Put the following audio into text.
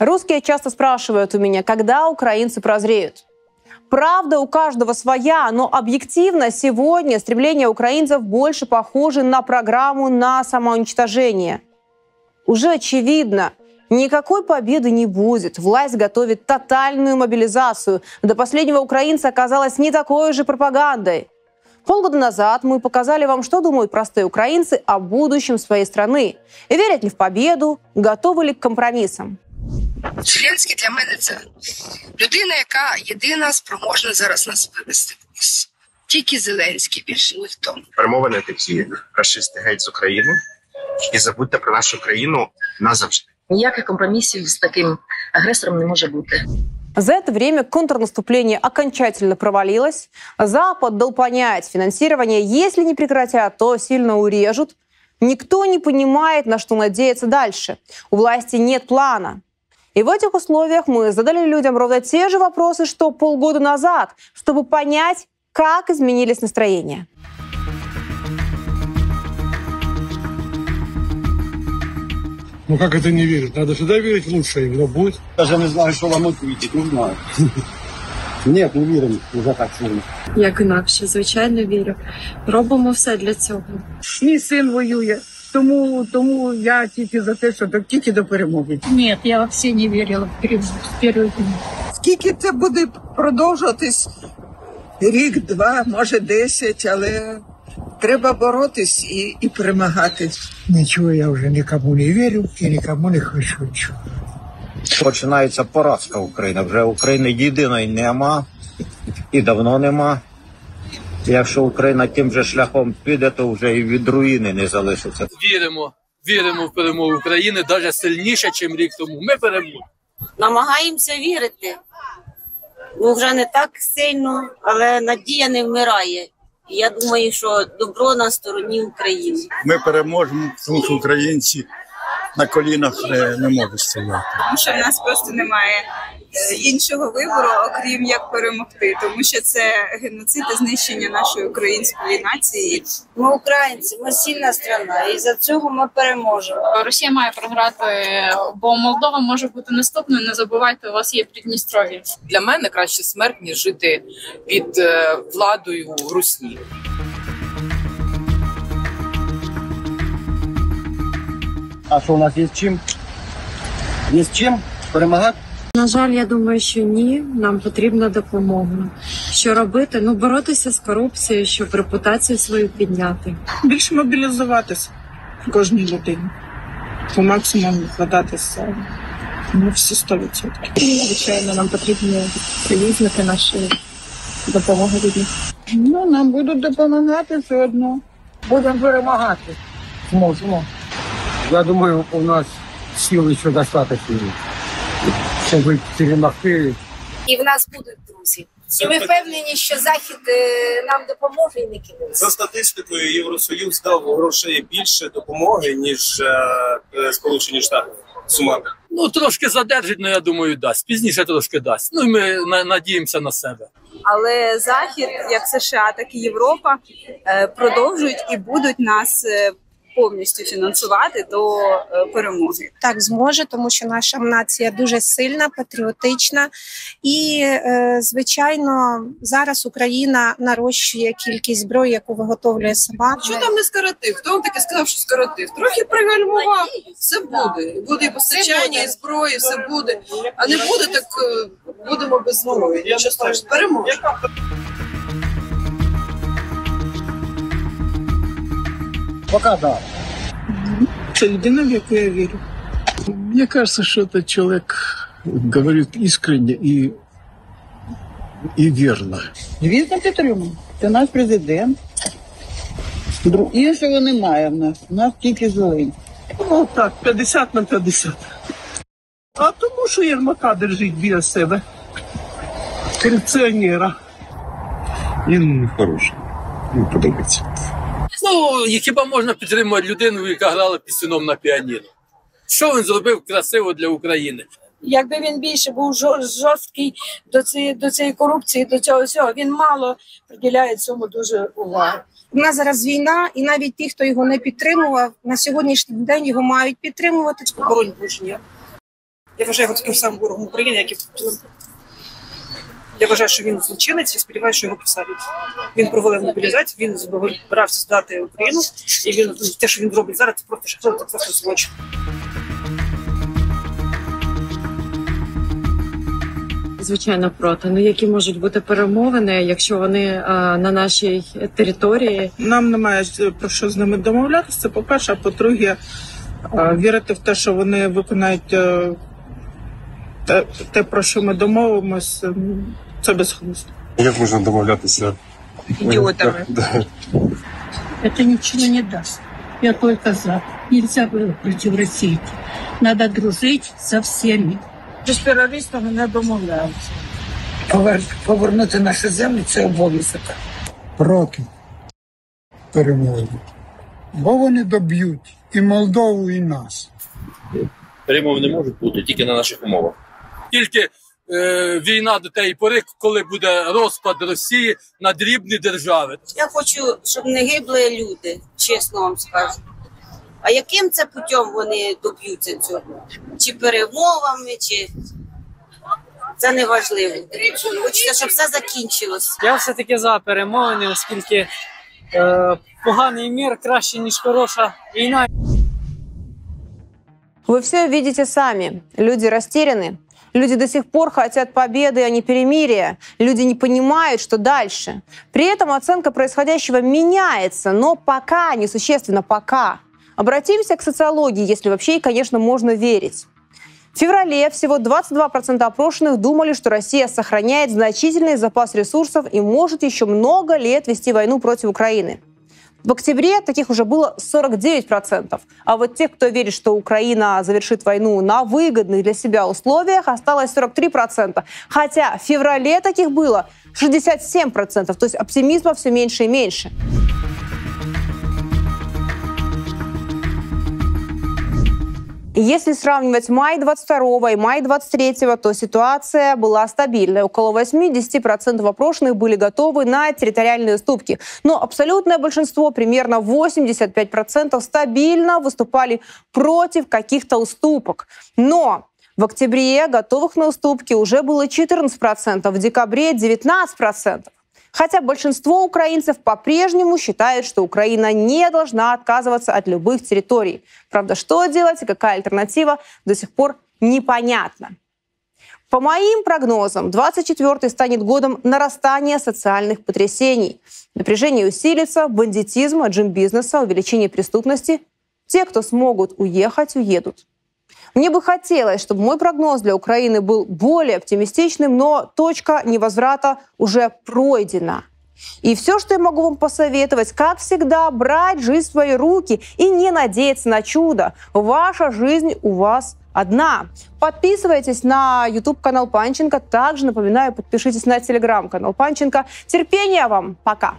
Русские часто спрашивают у меня, когда украинцы прозреют. Правда у каждого своя, но объективно сегодня стремление украинцев больше похоже на программу на самоуничтожение. Уже очевидно, никакой победы не будет. Власть готовит тотальную мобилизацию. До последнего украинца оказалась не такой же пропагандой. Полгода назад мы показали вам, что думают простые украинцы о будущем своей страны. Верят ли в победу, готовы ли к компромиссам. Зеленський для мене це людина, яка єдина спроможна зараз нас вивести кудись. Тільки Зеленський, більше ніхто. перемовини такі расисти геть з України і забудьте про нашу країну назавжди. Ніяких компромісів з таким агресором не може бути. За это время контрнаступление окончательно провалилось. Запад дал понять, финансирование, если не прекратят, то сильно урежут. Никто не понимает, на что надеяться дальше. У власти нет плана. И в этих условиях мы задали людям ровно те же вопросы, что полгода назад, чтобы понять, как изменились настроения. Ну как это не верить? Надо всегда верить в лучшее, но будет. Даже не знаю, що вам відповідати, не знаю. Ні, не віримо, вже так сильно. Як інакше, звичайно, вірю. Робимо все для цього. Мій син воює, Тому, тому я тільки за те, що до- тільки до перемоги. Нет, я вообще не верила в перевод в. Скільки це буде продовжуватись? Рік, два, може десять, але треба боротись і, і перемагати. Ничего я уже никому не верю и никому не хочу ничего. Починається поразка України. Вже України єдиної нема і давно нема. Якщо Україна тим же шляхом піде, то вже і від руїни не залишиться. віримо, віримо в перемогу України навіть сильніше, ніж рік тому. Ми переможемо. намагаємося вірити. Ну, вже не так сильно, але надія не вмирає. І я думаю, що добро на стороні України. Ми переможемо, тому що українці на колінах не, не можуть стояти. Тому що в нас просто немає іншого вибору, окрім як перемогти, тому що це геноцид і знищення нашої української нації. Ми українці, ми сильна страна, і за цього ми переможемо. Росія має програти, бо Молдова може бути наступною. Не забувайте, у вас є Придністров'я. Для мене краще смерть, ніж жити під е, владою Русні. А що у нас є з чим? Є з чим перемагати? На жаль, я думаю, що ні. Нам потрібна допомога. Що робити? Ну боротися з корупцією, щоб репутацію свою підняти. Більше мобілізуватися кожній людині. По максимуму вкладатися ну, всі 100%. Звичайно, нам потрібні союзники наші допомоги від них. Ну, нам будуть допомагати все одно. Будем перемагати. Зможемо. Я думаю, у нас сил еще достаточно, перемогти. І в нас будуть друзі. І ми впевнені, що захід е, нам допоможе і не кинеться. За статистикою, Євросоюз дав грошей більше допомоги, ніж е, Сполучені Штати. Сумарно. Ну трошки задержить, але я думаю, дасть. Пізніше трошки дасть. Ну і ми на- надіємося на себе. Але захід, як США, так і Європа, е, продовжують і будуть нас е, повністю фінансувати до е, перемоги. Так зможе, тому що наша нація дуже сильна, патріотична, і е, звичайно, зараз Україна нарощує кількість зброї, яку виготовлює сама. Що там не скоротив? Хто вам таке сказав, що скоротив? Трохи пригальмував. Все буде. Буде і постачання, і зброї, все буде. А не буде, так е, будемо без зброї. Нічого страшного. Переможемо. Пока да. Це єдине, в яку я вірю. Мне кажется, что этот человек говорит искренне и, и верно. Звісно, підтримую. Це наш президент. Дру- Іншого немає в нас. У нас тільки зелень. Ну так, 50 на 50. А тому, що Єрмака держить біля себе. Корупціонера. Він хороший. Мені подобається. Ну і хіба можна підтримувати людину, яка грала пісюном на піаніно? Що він зробив красиво для України? Якби він більше був жорсткий до цієї до цієї корупції, до цього всього, він мало приділяє цьому дуже увагу. У нас зараз війна, і навіть ті, хто його не підтримував, на сьогоднішній день його мають підтримувати. Боронь Божня. Я вважаю його таким самим ворогом України, як і. Я вважаю, що він злочинець і сподіваюся, що його посадять. Він провалив мобілізацію, він збирався здати Україну, і він те, що він робить зараз, це просто жахливо, це просто злочин. Звичайно, проти. Ну які можуть бути перемовини, якщо вони е, на нашій території? Нам немає е, про що з ними домовлятися. Це по-перше, а по-друге, е, вірити в те, що вони виконають те, те, про що ми домовимося, це безглуздо. Як можна домовлятися? Ідіотами. Да. Это ничего не даст. Я только за. Нельзя было против России. Надо дружить со всеми. З терористами не домовляються. Повернути наші землі це обов'язок. Проти перемоги. Бо вони доб'ють і Молдову, і нас. Перемови не можуть бути тільки на наших умовах. Тільки війна до тієї пори, коли буде розпад Росії на дрібні держави. Я хочу, щоб не гибли люди, чесно вам скажу. А яким це путем вони доб'ються цього? Чи перемовами, чи це не важливо. Хочеться, щоб все закінчилось. Я все-таки за перемовини, оскільки е, поганий мір краще, ніж хороша війна. Вы все видите сами. Люди растеряны. Люди до сих пор хотят победы, а не перемирия. Люди не понимают, что дальше. При этом оценка происходящего меняется, но пока, несущественно пока. Обратимся к социологии, если вообще, и, конечно, можно верить. В феврале всего 22% опрошенных думали, что Россия сохраняет значительный запас ресурсов и может еще много лет вести войну против Украины. В октябре таких уже было 49%. А вот тех, кто верит, что Украина завершит войну на выгодных для себя условиях, осталось 43%. Хотя в феврале таких было 67%. То есть оптимизма все меньше и меньше. Если сравнивать май 22 и май 23, то ситуация была стабильной. Около 80% опрошенных были готовы на территориальные уступки. Но абсолютное большинство, примерно 85%, стабильно выступали против каких-то уступок. Но в октябре готовых на уступки уже было 14%, в декабре 19%. Хотя большинство украинцев по-прежнему считают, что Украина не должна отказываться от любых территорий. Правда, что делать и какая альтернатива до сих пор непонятно. По моим прогнозам, 24-й станет годом нарастания социальных потрясений. Напряжение усилится, бандитизм, отжим бизнеса, увеличение преступности. Те, кто смогут уехать, уедут. Мне бы хотелось, чтобы мой прогноз для Украины был более оптимистичным, но точка невозврата уже пройдена. И все, что я могу вам посоветовать, как всегда, брать жизнь в свои руки и не надеяться на чудо. Ваша жизнь у вас одна. Подписывайтесь на YouTube-канал Панченко. Также, напоминаю, подпишитесь на телеграм-канал Панченко. Терпения вам. Пока.